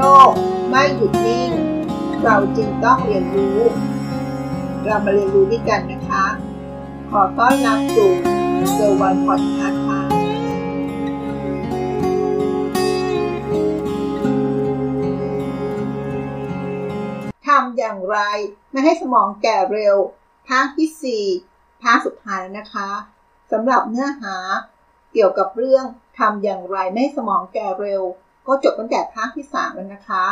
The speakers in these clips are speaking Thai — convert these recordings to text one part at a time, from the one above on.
โรคไม่หยุดนิ่ง เราจึงต้องเรียนรู้ เรามาเรียนรู้ด้วยกันนะคะ ขอต้อนรับสู่เซอร์วันพอดคาส์ค่ะทำอย่างไรไม่ให้สมองแก่เร็วภาคที่ 4 ภาคสุดท้ายแล้วนะคะสำหรับเนื้อหาเกี่ยวกับเรื่องทำอย่างไรไม่ให้สมองแก่เร็ว ก็จบตั้งแต่ภาคที่ 3 แล้วนะคะ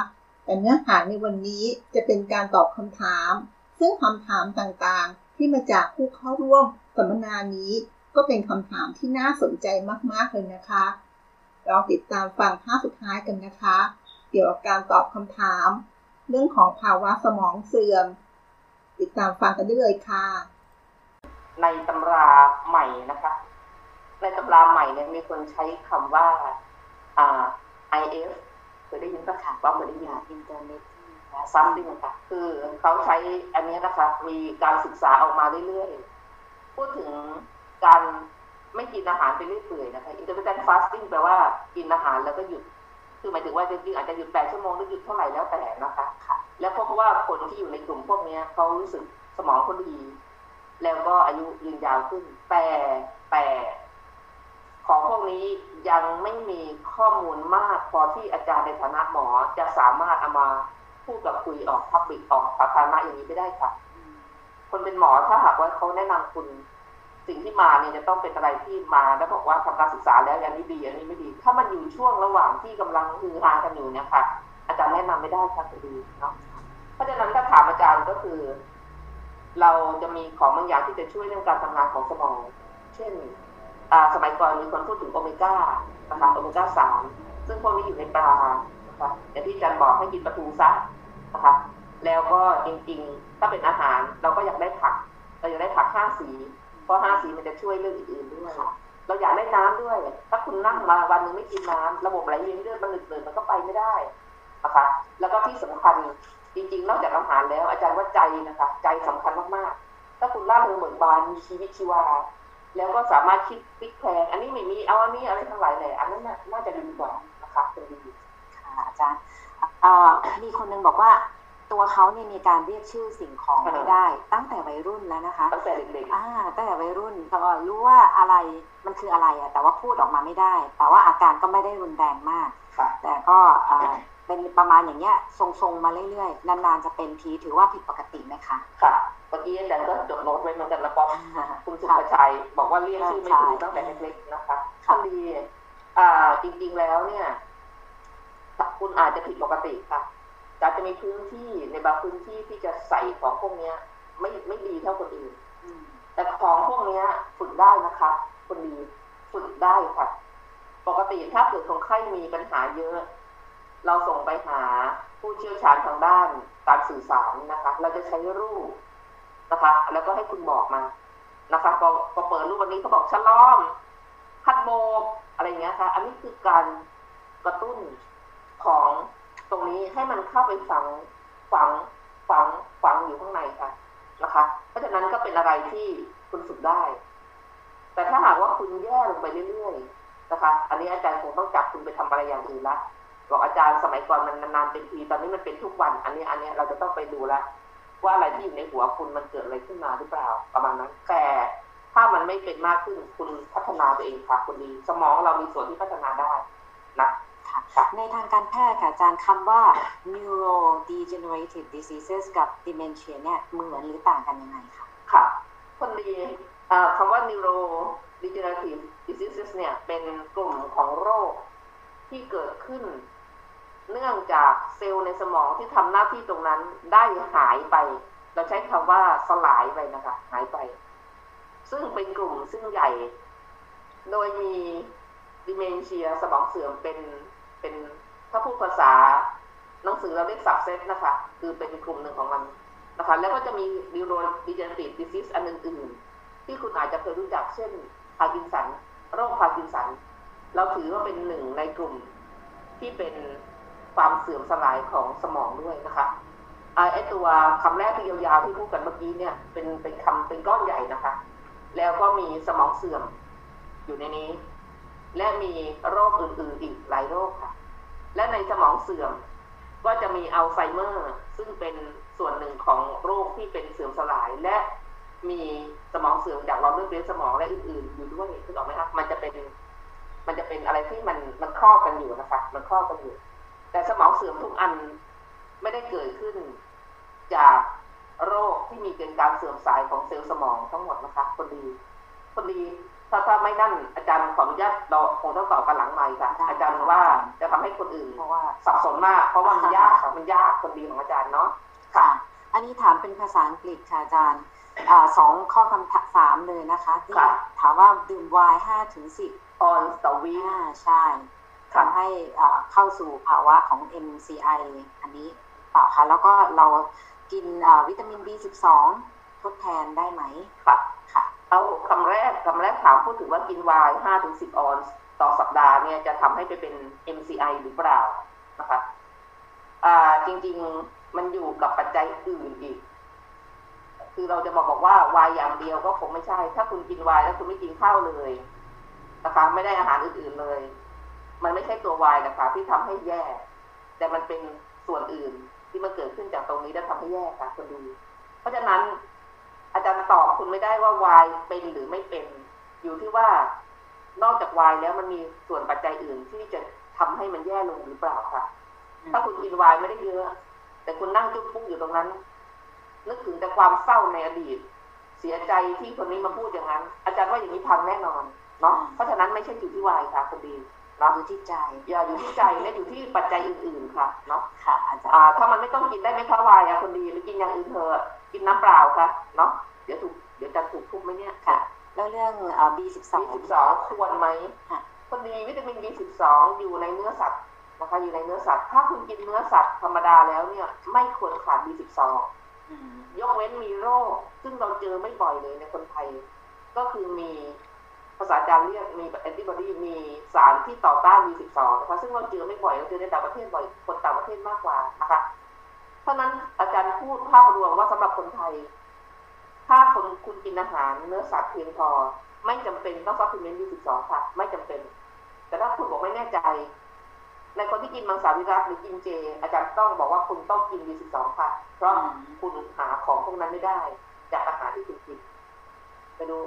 แต่เนื้อหาในวันนี้จะเป็นการตอบคำถาม ซึ่งคำถามต่างๆ ที่มาจากผู้เข้าร่วมสัมมนานี้ ก็เป็นคำถามที่น่าสนใจมากๆเลยนะคะลองติดตามฟังภาคสุดท้ายกันนะคะ เกี่ยวกับการตอบคำถาม เรื่องของภาวะสมองเสื่อม ติดตามฟังกันได้เลยค่ะ ในตำราใหม่นะคะ ในตำราใหม่เนี่ยมีคนใช้คำว่าอ่า IF เคยได้ยินปะคะว่าเคยได้ยิน intermittent fasting ค่ะคือเขาใช้อันนี้นะคะมีการศึกษาออกมาเรื่อยๆ พูดถึงการไม่กินอาหารไปเรื่อยๆนะคะ intermittent fasting แปลว่ากินอาหารแล้วก็หยุด คือหมายถึงว่าจริงๆอาจจะหยุด8ชั่วโมงหรือหยุดเท่าไหร่แล้วแต่นะคะค่ะแล้วพบว่าคนที่อยู่ในกลุ่มพวกนี้เขารู้สึกสมองเขาดี แล้วก็อายุยืนยาวขึ้น แต่แต่ ของพวกนี้ยังไม่มีข้อมูลมากพอที่อาจารย์ในฐานะหมอจะสามารถเอามาพูดกับคุยออกพับบิกออกสาธารณะอย่างนี้ไม่ได้ค่ะ คนเป็นหมอถ้าหากว่าเขาแนะนำคุณสิ่งที่มาเนี่ยจะต้องเป็นอะไรที่มาแล้วบอกว่าทำการศึกษาแล้วอย่างนี้ดีอันนี้ไม่ดี ถ้ามันอยู่ช่วงระหว่างที่กำลังฮือฮากันอยู่เนี่ยค่ะ อาจารย์แนะนำไม่ได้ค่ะจะดีเนาะเพราะฉะนั้นถ้าถามอาจารย์ก็คือ เราจะมีของบางอย่างที่จะช่วยเรื่องการทำงานของสมอง เช่น สมัยก่อนมีคนพูดถึงโอเมก้านะคะโอเมก้าสามซึ่งพวกนี้อยู่ในปลานะคะอย่างที่อาจารย์บอกให้กินปลาทูซะนะคะ แล้วก็จริงๆ ถ้าเป็นอาหารเราก็อยากได้ผัก เราอยากได้ผักห้าสี เพราะห้าสีมันจะช่วยเรื่องอื่นๆด้วยเราอยากได้น้ำด้วย ถ้าคุณนั่งมาวันหนึ่งไม่กินน้ำระบบไหลเวียนเลือดมันหนืดๆมันก็ไปไม่ได้นะคะ แล้วก็ที่สำคัญจริงๆ นอกจากอาหารแล้วอาจารย์ว่าใจนะคะ ใจสำคัญมากๆ ถ้าคุณร่าเริงเบิกบานมีชีวิตชีวา แล้วก็สามารถคิดพลิกแพลงอันนี้ไม่มีเอาอันนี้อะไรทั้งหลายแหละอันนั้นน่าจะดีกว่านะคะเป็นดีค่ะอาจารย์มีคนนึงบอกว่าตัวเขาเนี่ยมีการเรียกชื่อสิ่งของไม่ได้ ตั้งแต่วัยรุ่นแล้วนะคะตั้งแต่เด็กๆอ่าตั้งแต่วัยรุ่นก็รู้ว่าอะไรมันคืออะไรอะแต่ว่าพูดออกมาไม่ได้ แต่ว่าอาการก็ไม่ได้รุนแรงมาก แต่ก็ เป็นประมาณอย่างเงี้ยทรงๆมาเรื่อยๆ นานๆจะเป็นทีถือว่าผิดปกติไหมคะค่ะเมื่อกี้อาจารย์ก็จดโน้ตไว้เหมือนกันนะป๊อปคุณสุภชัยบอกว่าเรียกชื่อไม่ถูกตั้งแต่เล็กๆนะคะคดีอ่าจริงๆแล้วเนี่ยคุณอาจจะผิดปกติค่ะอาจจะมีพื้นที่ในบางพื้นที่ที่จะใส่ของพวกเนี้ย ไม่ไม่ดีเท่าคนอื่นแต่ของพวกเนี้ยฝึกได้นะคะคนดีฝึกได้ค่ะ ปกติถ้าเกิดคนไข้มีปัญหาเยอะ เราส่งไปหาผู้เชี่ยวชาญทางด้านการสื่อสารนะคะ เราจะใช้รูปนะคะ แล้วก็ให้คุณบอกมานะคะพอพอเปิดรูปวันนี้เขาบอกชะล้อมพัดโบกอะไรเงี้ยค่ะ อันนี้คือการกระตุ้นของตรงนี้ให้มันเข้าไปฝังฝังฝังฝังอยู่ข้างในค่ะนะคะ เพราะฉะนั้นก็เป็นอะไรที่คุณฝึกได้ แต่ถ้าหากว่าคุณแย่ลงไปเรื่อยๆนะคะ อันนี้อาจารย์คงต้องจับคุณไปทำอะไรอย่างอื่นละ บอกอาจารย์สมัยก่อนมันนานๆเป็นทีตอนนี้มันเป็นทุกวัน อันนี้อันนี้เราจะต้องไปดูละว่าอะไรที่อยู่ในหัวคุณมันเกิดอะไรขึ้นมาหรือเปล่าประมาณนั้น แต่ถ้ามันไม่เป็นมากขึ้นคุณพัฒนาตัวเองค่ะคุณดีสมองเรามีส่วนที่พัฒนาได้นะค่ะในทางการแพทย์ค่ะอาจารย์คำว่า neurodegenerative diseases กับ dementia เนี่ยเหมือนหรือต่างกันยังไงคะค่ะคนดีคำว่า neurodegenerative diseases เนี่ยเป็นกลุ่มของโรคที่เกิดขึ้น เนื่องจากเซลล์ในสมองที่ทำหน้าที่ตรงนั้นได้หายไป เราใช้คำว่าสลายไปนะคะ หายไป ซึ่งเป็นกลุ่มซึ่งใหญ่ โดยมี dementia สมองเสื่อมเป็นเป็นถ้าพูดภาษาหนังสือเราเรียก subset นะคะ คือเป็นกลุ่มหนึ่งของมันนะคะ แล้วก็จะมี neurodegenerative disease อันอื่นๆ ที่คุณอาจจะเคยรู้จักเช่นพาร์กินสัน โรคพาร์กินสัน เราถือว่าเป็นหนึ่งในกลุ่มที่เป็น ความเสื่อมสลายของสมองด้วยนะคะไอตัวคำแรกที่ยาวๆที่พูดกันเมื่อกี้เนี่ยเป็นเป็นคำเป็นก้อนใหญ่นะคะ แล้วก็มีสมองเสื่อมอยู่ในนี้ และมีโรคอื่นๆอีกหลายโรคค่ะ และในสมองเสื่อมก็จะมีอัลไซเมอร์ ซึ่งเป็นส่วนหนึ่งของโรคที่เป็นเสื่อมสลายและมีสมองเสื่อมจากหลอดเลือดเลี้ยงสมองและอื่นๆ อยู่ด้วยถูกไหมครับมันจะเป็น มันจะเป็นอะไรที่มันมันครอบกันอยู่นะคะมันครอบกันอยู่ แต่สมองเสื่อมทุกอันไม่ได้เกิดขึ้น จากโรคที่มีเกิดการเสื่อมสายของเซลล์สมองทั้งหมดนะคะคนดี คนดีถ้าถ้าไม่นั่นอาจารย์ขออนุญาตเราคงต้องตอบกันหลังใหม่ค่ะ อาจารย์ว่าจะทำให้คนอื่นเพราะว่าสับสนมาก เพราะว่ามันยากค่ะมันยากคนดีของอาจารย์เนาะค่ะ อันนี้ถามเป็นภาษาอังกฤษค่ะอาจารย์อ่าสองข้อคำถามเลยนะคะที่ถามว่าดื่มไวน์ห้าถึงสิบ on the week อ่าใช่ ทำให้อ่าเข้าสู่ภาวะของ MCI อันนี้เปล่าคะแล้วก็เรากินอ่าวิตามิน B12 ทดแทนได้ไหมค่ะค่ะเอาคำแรกคำแรกถามพูดถึงว่ากินไวน์ห้าถึงสิบออนซ์ต่อสัปดาห์เนี่ยจะทำให้ไปเป็น MCI หรือเปล่านะคะอ่าจริงๆมันอยู่กับปัจจัยอื่นอีก คือเราจะมาบอกว่าวายอย่างเดียวก็คงไม่ใช่ ถ้าคุณกินวายแล้วคุณไม่กินข้าวเลยนะคะไม่ได้อาหารอื่นๆเลย มันไม่ใช่ตัววายนะคะที่ทำให้แย่ แต่มันเป็นส่วนอื่นที่มันเกิดขึ้นจากตรงนี้แล้วทำให้แย่ค่ะคุณดูเพราะฉะนั้น อาจารย์ตอบคุณไม่ได้ว่าวายเป็นหรือไม่เป็น อยู่ที่ว่านอกจากวายแล้วมันมีส่วนปัจจัยอื่นที่จะทำให้มันแย่ลงหรือเปล่าค่ะ ถ้าคุณกินวายไม่ได้เยอะ แต่คุณนั่งจุ๊บปุ๊กอยู่ตรงนั้น นึกถึงแต่ความเศร้าในอดีต เสียใจที่คนนี้มาพูดอย่างนั้น อาจารย์ว่าอย่างนี้พังแน่นอนเนาะเพราะฉะนั้นไม่ใช่อยู่ที่วายค่ะคุณดี เนาะอยู่ที่ใจอย่าอยู่ที่ใจและอยู่ที่ปัจจัยอื่น ๆค่ะเนาะค่ะอาจารย์อ่าถ้ามันไม่ต้องกินได้ไหมคะวายอะคนดีหรือกินอย่างอื่นเถอะกินน้ำเปล่าค่ะเนาะเดี๋ยวถูกเดี๋ยวจะถูกทุบไหมเนี่ยค่ะ แล้วเรื่องอ่า B12 B12 ควรไหมค่ะคนดีวิตามิน B12 อยู่ในเนื้อสัตว์นะคะอยู่ในเนื้อสัตว์ ถ้าคุณกินเนื้อสัตว์ธรรมดาแล้วเนี่ย ไม่ควรขาด B12 อืมยกเว้นมีโรค ซึ่งเราเจอไม่บ่อยเลยในคนไทย ก็คือมี ภาษาจารย์เรียกมีแอนติบอดีมีสารที่ต่อต้าน B12 นะคะซึ่งเราเจอไม่บ่อยเราเจอในต่างประเทศบ่อยคนต่างประเทศมากกว่านะคะเพราะนั้นอาจารย์พูดภาพรวมว่าสำหรับคนไทย ถ้าคนคุณกินอาหารเนื้อสัตว์เพียงพอ ไม่จำเป็นต้อง supplement B12 ค่ะ ไม่จำเป็น แต่ถ้าคุณบอกไม่แน่ใจ ในคนที่กินมังสวิรัติหรือกินเจ อาจารย์ต้องบอกว่าคุณต้องกิน B12 ค่ะ เพราะคุณหาของพวกนั้นไม่ได้ จากอาหารที่คุณกินไปดู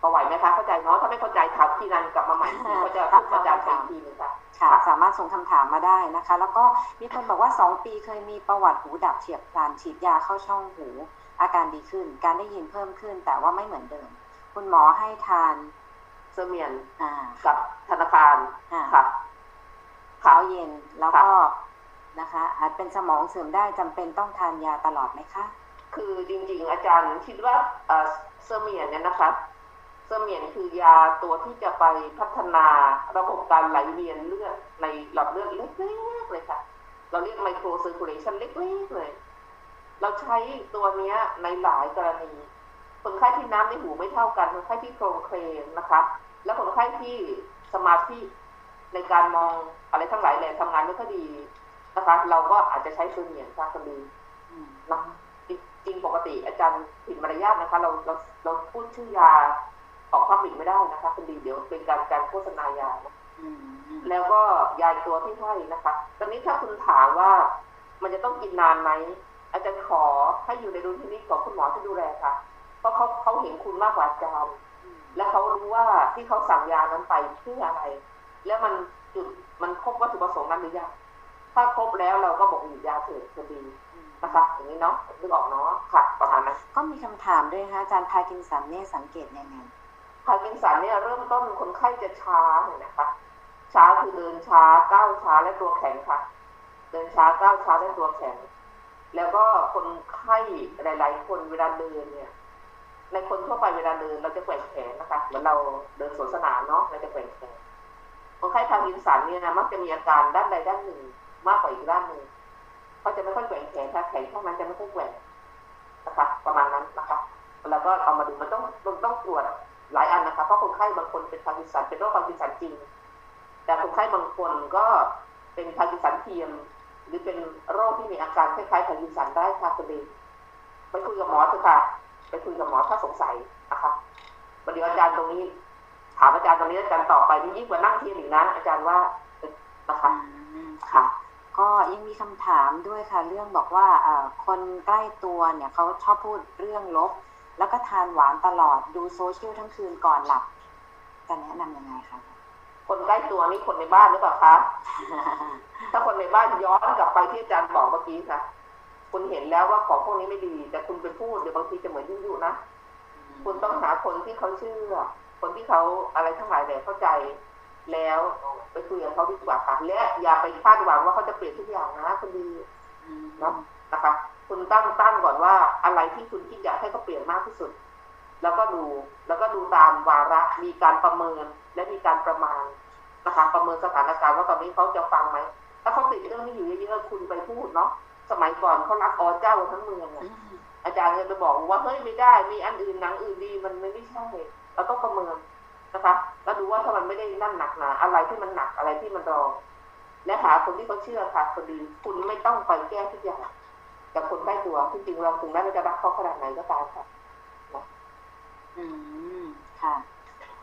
พอไหวไหมคะเข้าใจเนาะถ้าไม่เข้าใจถามพี่นันกลับมาใหม่ทีก็จะพูดอาจารย์ไปอีกทีหนึงค่ะค่ะสามารถส่งคำถามมาได้นะคะ แล้วก็มีคนบอกว่าสองปีเคยมีประวัติหูดับเฉียบพลันฉีดยาเข้าช่องหู อาการดีขึ้น การได้ยินเพิ่มขึ้น แต่ว่าไม่เหมือนเดิม คุณหมอให้ทานเสมียนอ่ากับธนาคารอ่าค่ะเช้าเย็นแล้วก็นะคะอาจเป็นสมองเสื่อมได้จำเป็นต้องทานยาตลอดไหมคะ คือจริงๆอาจารย์คิดว่าเอ่อเสมียนเนี่ยนะคะ เสมียนคือยาตัวที่จะไปพัฒนาระบบการไหลเวียนเลือดในหลอดเลือดเล็กๆเลยค่ะ เราเรียกไมโครเซอร์คูลเลชันเล็กๆเลย เราใช้ตัวเนี้ยในหลายกรณี คนไข้ที่น้ำในหูไม่เท่ากัน คนไข้ที่โครงเคลมนะคะ และคนไข้ที่สมาธิในการมองอะไรทั้งหลายแหล่ทำงานไม่ค่อยดีนะคะ เราก็อาจจะใช้เสมียนค่ะคนดีอืมนะจริงๆปกติอาจารย์ผิดมารยาทนะคะ เราเราเราพูดชื่อยา ออกความผิดไม่ได้นะคะคุณดีเดี๋ยวเป็นการการโฆษณายานะอืมอืมแล้วก็ยาตัวที่ให้นะคะ ตอนนี้ถ้าคุณถามว่ามันจะต้องกินนานไหมอาจารย์ขอให้อยู่ในดุลพินิจของคุณหมอที่ดูแลค่ะ เพราะเขาเขาเห็นคุณมากกว่าอาจารย์และเขารู้ว่าที่เขาสั่งยานั้นไปเพื่ออะไร แล้วมันจุดมันครบวัตถุประสงค์นั้นหรือยังถ้าครบแล้วเราก็บอกหยุดยาเถิดจะดีอืมนะคะอย่างนี้เนาะนึกออกเนาะค่ะประมาณนั้นก็มีคำถามด้วยนะคะอาจารย์พาร์กินสันเนี่ยสังเกตยังไง พาร์กินสันเนี่ยเริ่มต้นคนไข้จะช้าเนี่ยนะคะ ช้าคือเดินช้าก้าวช้าและตัวแข็งค่ะ เดินช้าก้าวช้าและตัวแข็ง แล้วก็คนไข้หลาย ๆ คนเวลาเดินเนี่ยในคนทั่วไปเวลาเดินเราจะแกว่งแขนนะคะเหมือนเราเดินสวนสนามเนาะเราจะแกว่งแขนคนไข้พาร์กินสันเนี่ยนะมักจะมีอาการด้านใดด้านหนึ่งมากกว่าอีกด้านหนึ่งเขาจะไม่ค่อยแกว่งแขนถ้าแขนข้างนั้นจะไม่ค่อยแกว่งนะคะ ประมาณนั้นนะคะ แล้วก็เอามาดูมันต้องมันต้องตรวจ หลายอันนะคะเพราะคนไข้บางคนเป็นพาร์กินสันเป็นโรคพาร์กินสันจริง แต่คนไข้บางคนก็เป็นพาร์กินสันเทียม หรือเป็นโรคที่มีอาการคล้ายๆพาร์กินสันได้ค่ะคุณดีไปคุยกับหมอเถอะค่ะไปคุยกับหมอถ้าสงสัยนะคะประเดี๋ยวอาจารย์ตรงนี้ ถามอาจารย์ตรงนี้อาจารย์ตอบไปนี่ยิ่งกว่านั่งเทียนอีกนะอาจารย์ว่านะคะอืมค่ะ ก็ยังมีคำถามด้วยค่ะ เรื่องบอกว่าคนใกล้ตัวเนี่ยเขาชอบพูดเรื่องลบ แล้วก็ทานหวานตลอดดูโซเชียลทั้งคืนก่อนหลับจะแนะนำยังไงคะคนใกล้ตัวนี่คนในบ้านหรือเปล่าคะถ้าคนในบ้านย้อนกลับไปที่อาจารย์บอกเมื่อกี้ค่ะ คุณเห็นแล้วว่าของพวกนี้ไม่ดี แต่คุณไปพูดเดี๋ยวบางทีจะเหมือนยุ่งๆนะคุณต้องหาคนที่เขาเชื่อ คนที่เขาอะไรทั้งหลายแหล่เข้าใจแล้วไปคุยกับเขาดีกว่าค่ะและอย่าไปคาดหวังว่าเขาจะเปลี่ยนทุกอย่างนะคุณดีนะนะคะ คุณตั้งตั้งก่อนว่าอะไรที่คุณคิดอยากให้เขาเปลี่ยนมากที่สุด แล้วก็ดูแล้วก็ดูตามวาระมีการประเมินและมีการประมาณนะคะประเมินสถานการณ์ว่าตอนนี้เขาจะฟังไหมถ้าเขาติดเรื่องนี้อยู่เยอะๆคุณไปพูดเนาะสมัยก่อนเขารักอ๋อเจ้าทั้งเมืองอาจารย์เลยไปบอกว่าเฮ้ยไม่ได้ มีอันอื่นหนังอื่นดีมันไม่ใช่เราต้องประเมินนะคะแล้วดูว่าถ้ามันไม่ได้นั่นหนักหนาอะไรที่มันหนักอะไรที่มันรองและหาคนที่เขาเชื่อค่ะคนดีคุณไม่ต้องไปแก้ทุกอย่าง กับคนใกล้ตัวจริงๆเราถึงแม้เราจะรักเขาขนาดไหนก็ตามค่ะอืมค่ะ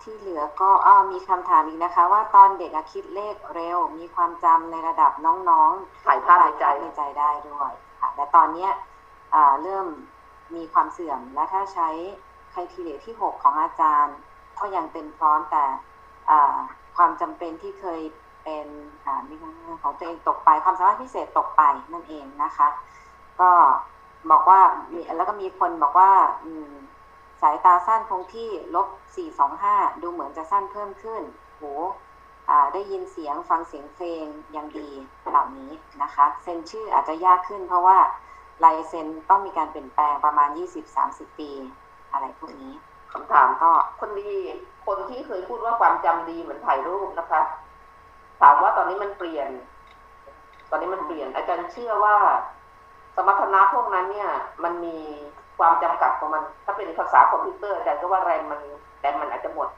ที่เหลือก็อ้อมีคำถามอีกนะคะ ว่าตอนเด็กคิดเลขเร็ว มีความจำในระดับน้องๆถ่ายภาพในใจในใจได้ด้วยค่ะแต่ตอนเนี้ยเริ่มมีความเสื่อมและถ้าใช้ใครทีเดียที่หกของอาจารย์ ก็ยังเต็มพร้อมแต่ความจำเป็นที่เคยเป็นมีของตัวเองตกไป ความสามารถพิเศษตกไปนั่นเองนะคะ ก็บอกว่ามีแล้วก็มีคนบอกว่าสายตาสั้นคงที่ลบสี่สองห้าดูเหมือนจะสั้นเพิ่มขึ้นโหได้ยินเสียงฟังเสียงเพลงยังดีเหล่านี้นะคะ เซ็นชื่ออาจจะยากขึ้นเพราะว่าลายเซ็นต้องมีการเปลี่ยนแปลงประมาณยี่สิบสามสิบปี อะไรพวกนี้คำถามก็คนดีคนที่เคยพูดว่าความจำดีเหมือนถ่ายรูปนะคะ ถามว่าตอนนี้มันเปลี่ยน ตอนนี้มันเปลี่ยน อาจารย์เชื่อว่า สมรรถนะพวกนั้นเนี่ย มันมีความจำกัดของมัน ถ้าเป็นภาษาคอมพิวเตอร์อาจารย์ก็ว่าแรมมันแรมมันอาจจะหมด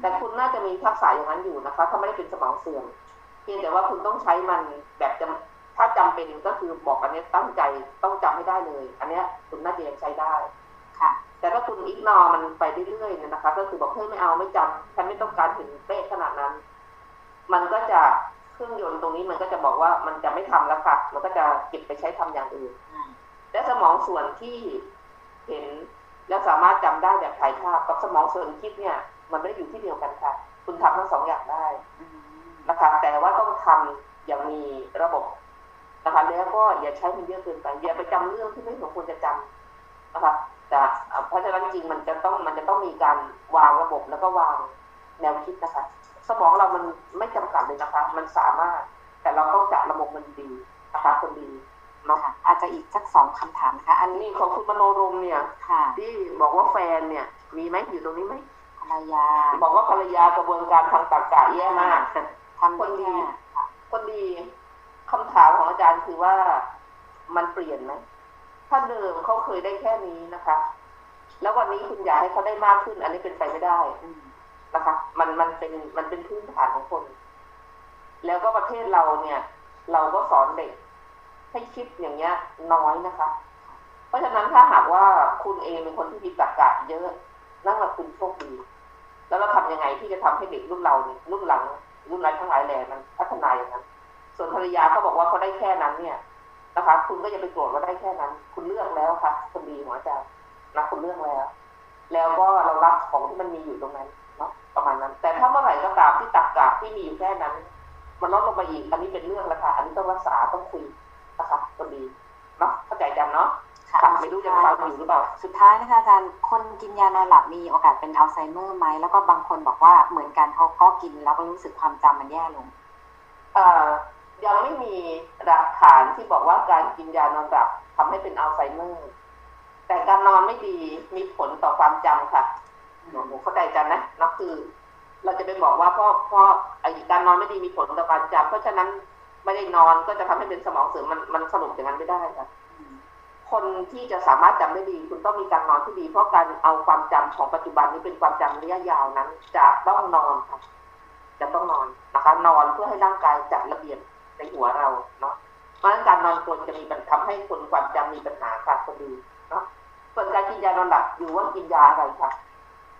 แต่คุณน่าจะมีทักษะอย่างนั้นอยู่นะคะ ถ้าไม่ได้เป็นสมองเสื่อมเพียงแต่ว่าคุณต้องใช้มันแบบจำถ้าจำเป็นก็คือบอกอันนี้ตั้งใจต้องจำไม่ได้เลย อันเนี้ยคุณน่าจะยังใช้ได้ค่ะ แต่ถ้าคุณอิกนอมันไปเรื่อยๆเนี่ยนะคะ ก็คือบอกเฮ้ยไม่เอาไม่จำฉันไม่ต้องการถึงเป๊ะขนาดนั้น มันก็จะ เครื่องยนต์ตรงนี้มันก็จะบอกว่ามันจะไม่ทำแล้วค่ะ มันก็จะเก็บไปใช้ทำอย่างอื่น และสมองส่วนที่เห็นแล้วสามารถจำได้แบบถ่ายภาพกับสมองส่วนคิดเนี่ย มันไม่ได้อยู่ที่เดียวกันค่ะ คุณทำทั้งสองอย่างได้นะคะแต่ว่าต้องทำอย่างมีระบบนะคะแล้วก็อย่าใช้มันเยอะเกินไปอย่าไปจำเรื่องที่ไม่สมควรจะจำนะคะแต่เพราะฉะนั้นจริงมันจะต้องมันจะต้องมีการวางระบบแล้วก็วางแนวคิดนะคะ สมองเรามันไม่จำกัดเลยนะคะ มันสามารถ แต่เราต้องจัดระบบมันดีนะคะคนดีเนาะอาจจะอีกสักสองคำถามนะคะ อันนี้ของคุณมโนรมเนี่ยที่บอกว่าแฟนเนี่ย มีไหมอยู่ตรงนี้ไหมภรรยา บอกว่าภรรยากระบวนการทางตรรกะแย่มากทำคนดีคนดีคำถามของอาจารย์คือว่ามันเปลี่ยนไหมถ้าเดิมเขาเคยได้แค่นี้นะคะ แล้ววันนี้คุณอยากให้เขาได้มากขึ้น อันนี้เป็นไปไม่ได้ นะคะ มันมันเป็นมันเป็นพื้นฐานของคน แล้วก็ประเทศเราเนี่ย เราก็สอนเด็กให้คิดอย่างเงี้ย น้อยนะคะ เพราะฉะนั้นถ้าหากว่าคุณเองเป็นคนที่มีตรรกะเยอะนั่นแหละคุณโชคดี แล้วเราทำยังไงที่จะทำให้เด็กรุ่นเราเนี่ยรุ่นหลังรุ่นไรทั้งหลายแหล่มันพัฒนาอย่างนั้น ส่วนภรรยาเขาบอกว่าเขาได้แค่นั้นเนี่ยนะคะ คุณก็อย่าไปโกรธว่าได้แค่นั้น คุณเลือกแล้วค่ะคนดีหัวใจนะคุณเลือกแล้ว แล้วก็เรารับของที่มันมีอยู่ตรงนั้น มาณนั้น แต่ถ้าเมื่อไหร่ก็ตามที่ตักกะที่มีอยู่แค่นั้น มันลดลงไปอีกอันนี้เป็นเรื่องละค่ะอันนี้ต้องรักษาต้องคุยนะคะคนดีเนาะเข้าใจกันเนาะค่ะไม่รู้จะฟังอยู่หรือเปล่า สุดท้ายนะคะอาจารย์คนกินยานอนหลับมีโอกาสเป็นอัลไซเมอร์ไหมแล้วก็บางคนบอกว่าเหมือนกันเขาก็กินแล้วก็รู้สึกความจำมันแย่ลงเอ่อยังไม่มีหลักฐานที่บอกว่าการกินยานอนหลับทำให้เป็นอัลไซเมอร์แต่การนอนไม่ดีมีผลต่อความจำค่ะ หนูเข้าใจกันนะนับคือ เราจะไปบอกว่าเพราะเพราะไอ้การนอนไม่ดีมีผลต่อความจำเพราะฉะนั้นไม่ได้นอนก็จะทำให้เป็นสมองเสื่อมมันมันสรุปอย่างนั้นไม่ได้ค่ะคนที่จะสามารถจำได้ดี คุณต้องมีการนอนที่ดี เพราะการเอาความจำของปัจจุบันนี้เป็นความจำระยะยาวนั้น จะต้องนอนค่ะจะต้องนอนนะคะนอนเพื่อให้ร่างกายจัดระเบียบในหัวเราเนาะเพราะฉะนั้นการนอนกลนจะมีปัญทำให้คนความจำมีปัญหาค่ะคนดีเนาะส่วนการกินยานอนหลับอยู่ว่ากินยาอะไรค่ะ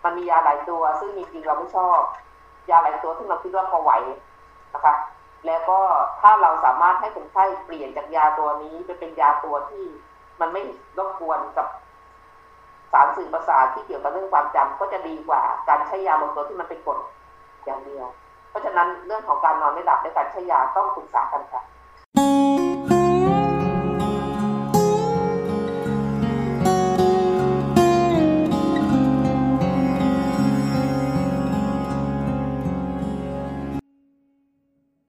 มันมียาหลายตัว ซึ่งจริงๆเราไม่ชอบ ยาหลายตัวซึ่งเราคิดว่าพอไหวนะคะ แล้วก็ถ้าเราสามารถให้คนไข้เปลี่ยนจากยาตัวนี้ไปเป็นยาตัวที่มันไม่รบกวนกับสารสื่อประสาทที่เกี่ยวกับเรื่องความจำก็จะดีกว่า การใช้ยาบางตัวที่มันเป็นกรดอย่างเดียว เพราะฉะนั้นเรื่องของการนอนไม่หลับและการใช้ยาต้องปรึกษากันค่ะ